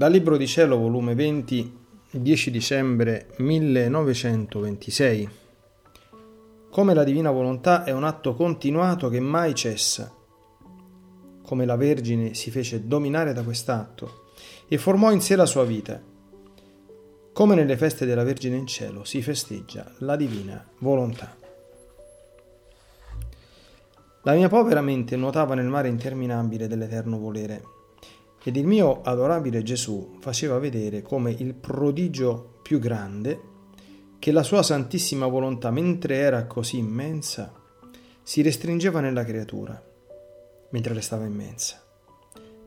Dal Libro di Cielo, volume 20, 10 dicembre 1926. Come la divina volontà è un atto continuato che mai cessa. Come la Vergine si fece dominare da quest'atto e formò in sé la sua vita. Come nelle feste della Vergine in cielo si festeggia la divina volontà. La mia povera mente nuotava nel mare interminabile dell'eterno volere ed il mio adorabile Gesù faceva vedere come il prodigio più grande, che la sua santissima volontà, mentre era così immensa, si restringeva nella creatura, mentre restava immensa,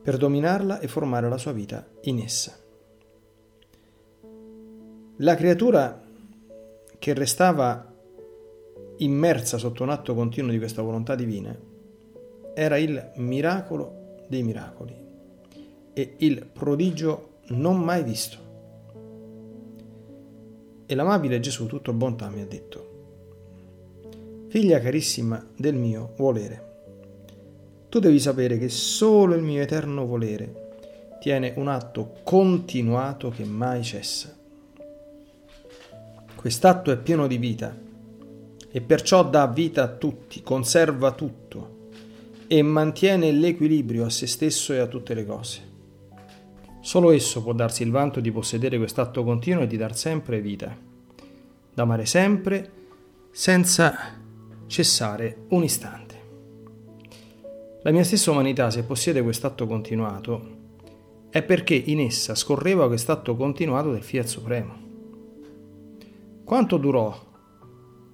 per dominarla e formare la sua vita in essa. La creatura che restava immersa sotto un atto continuo di questa volontà divina era il miracolo dei miracoli e il prodigio non mai visto. E l'amabile Gesù, tutto bontà, mi ha detto, Figlia carissima del mio volere, tu devi sapere che solo il mio eterno volere tiene un atto continuato che mai cessa. Quest'atto è pieno di vita e perciò dà vita a tutti, conserva tutto e mantiene l'equilibrio a se stesso e a tutte le cose. Solo esso può darsi il vanto di possedere quest'atto continuo e di dar sempre vita, d'amare sempre, senza cessare un istante. La mia stessa umanità, se possiede quest'atto continuato, è perché in essa scorreva quest'atto continuato del Fiat Supremo. Quanto durò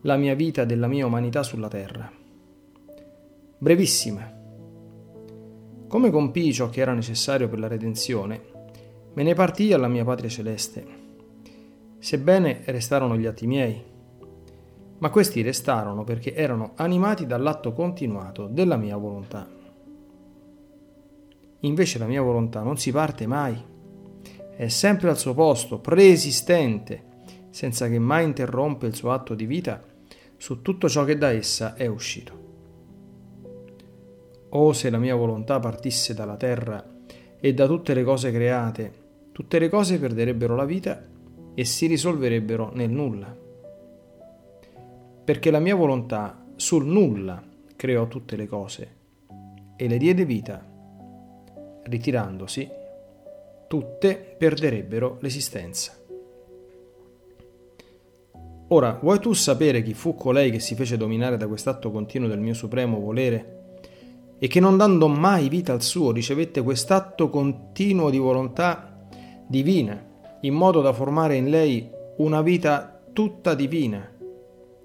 la mia vita della mia umanità sulla terra? Brevissima. Come compii ciò che era necessario per la redenzione, Me ne partii alla mia patria celeste, sebbene restarono gli atti miei, ma questi restarono perché erano animati dall'atto continuato della mia volontà. Invece la mia volontà non si parte mai, è sempre al suo posto, preesistente, senza che mai interrompe il suo atto di vita su tutto ciò che da essa è uscito. O se la mia volontà partisse dalla terra e da tutte le cose create, tutte le cose perderebbero la vita e si risolverebbero nel nulla. Perché la mia volontà sul nulla creò tutte le cose e le diede vita. Ritirandosi, tutte perderebbero l'esistenza. Ora, vuoi tu sapere chi fu colei che si fece dominare da quest'atto continuo del mio supremo volere e che non dando mai vita al suo ricevette quest'atto continuo di volontà divina, in modo da formare in lei una vita tutta divina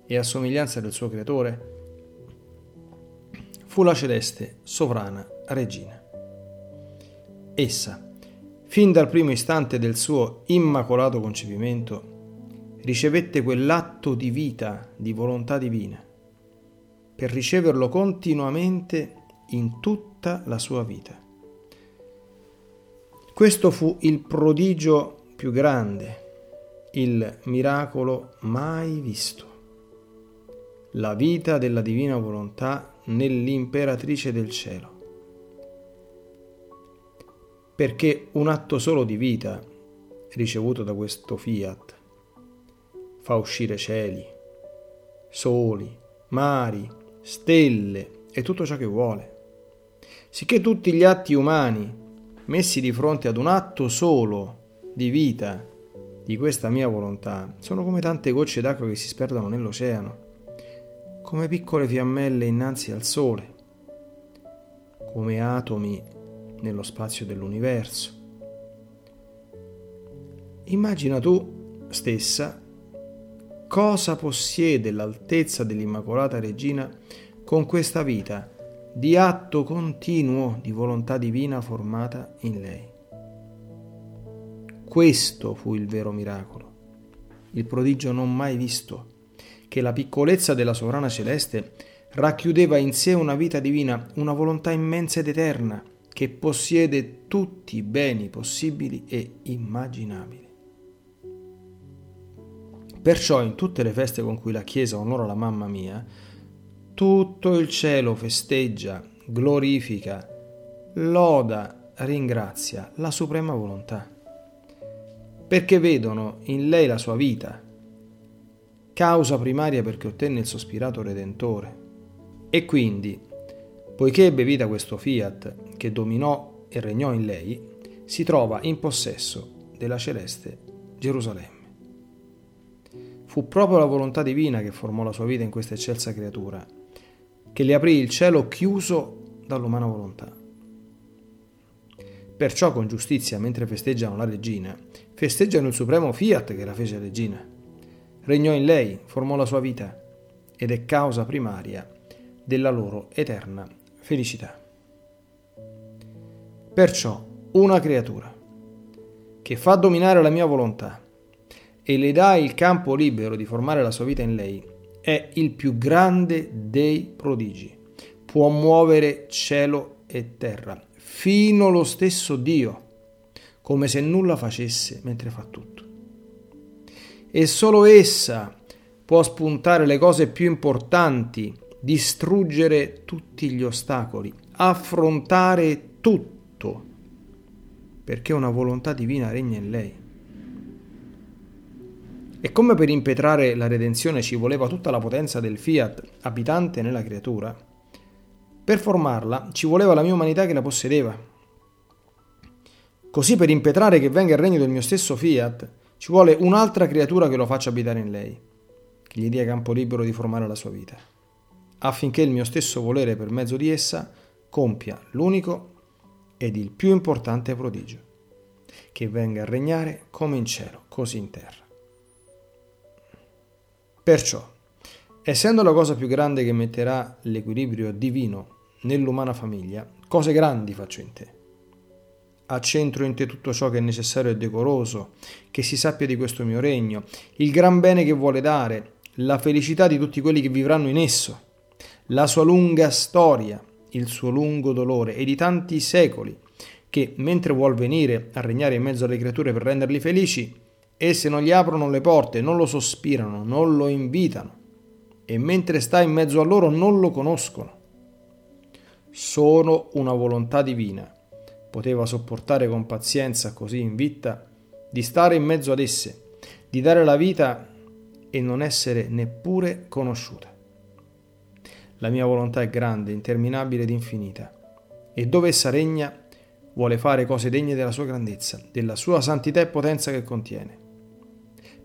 e a somiglianza del suo creatore, fu la celeste sovrana regina. Essa, fin dal primo istante del suo immacolato concepimento, ricevette quell'atto di vita, di volontà divina, per riceverlo continuamente in tutta la sua vita. Questo fu il prodigio più grande, il miracolo mai visto. La vita della divina volontà nell'imperatrice del cielo. Perché un atto solo di vita, ricevuto da questo fiat, fa uscire cieli, soli, mari, stelle e tutto ciò che vuole. Sicché tutti gli atti umani, messi di fronte ad un atto solo di vita di questa mia volontà, sono come tante gocce d'acqua che si sperdono nell'oceano, come piccole fiammelle innanzi al sole, come atomi nello spazio dell'universo. Immagina tu stessa cosa possiede l'altezza dell'Immacolata Regina con questa vita di atto continuo di volontà divina formata in lei. Questo fu il vero miracolo, il prodigio non mai visto, che la piccolezza della sovrana celeste racchiudeva in sé una vita divina, una volontà immensa ed eterna, che possiede tutti i beni possibili e immaginabili. Perciò in tutte le feste con cui la Chiesa onora la mamma mia, tutto il cielo festeggia, glorifica, loda, ringrazia la suprema volontà. perché vedono in lei la sua vita, causa primaria perché ottenne il sospirato Redentore. E quindi, poiché ebbe vita questo fiat che dominò e regnò in lei, si trova in possesso della celeste Gerusalemme. Fu proprio la volontà divina che formò la sua vita in questa eccelsa creatura, che le aprì il cielo chiuso dall'umana volontà. Perciò con giustizia, mentre festeggiano la regina, festeggiano il supremo fiat che la fece regina. Regnò in lei, formò la sua vita ed è causa primaria della loro eterna felicità. Perciò una creatura che fa dominare la mia volontà e le dà il campo libero di formare la sua vita in lei è il più grande dei prodigi. Può muovere cielo e terra, fino lo stesso Dio, come se nulla facesse mentre fa tutto. E solo essa può spuntare le cose più importanti, distruggere tutti gli ostacoli, affrontare tutto, perché una volontà divina regna in lei. E come per impetrare la redenzione ci voleva tutta la potenza del fiat abitante nella creatura, per formarla ci voleva la mia umanità che la possedeva. Così per impetrare che venga il regno del mio stesso fiat, ci vuole un'altra creatura che lo faccia abitare in lei, che gli dia campo libero di formare la sua vita, affinché il mio stesso volere per mezzo di essa compia l'unico ed il più importante prodigio, che venga a regnare come in cielo, così in terra. Perciò, essendo la cosa più grande che metterà l'equilibrio divino nell'umana famiglia, cose grandi faccio in te. Accentro in te tutto ciò che è necessario e decoroso, che si sappia di questo mio regno, il gran bene che vuole dare, la felicità di tutti quelli che vivranno in esso, la sua lunga storia, il suo lungo dolore e di tanti secoli, che mentre vuol venire a regnare in mezzo alle creature per renderli felici, esse non gli aprono le porte, non lo sospirano, non lo invitano, e mentre sta in mezzo a loro non lo conoscono sono una volontà divina. Poteva sopportare con pazienza così in vita di stare in mezzo ad esse, di dare la vita e non essere neppure conosciuta. La mia volontà è grande, interminabile ed infinita, e dove essa regna vuole fare cose degne della sua grandezza, della sua santità e potenza che contiene.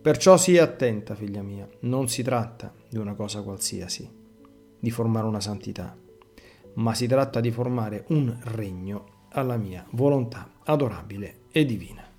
Perciò sii attenta, figlia mia, non si tratta di una cosa qualsiasi, di formare una santità ma si tratta di formare un regno alla mia volontà adorabile e divina.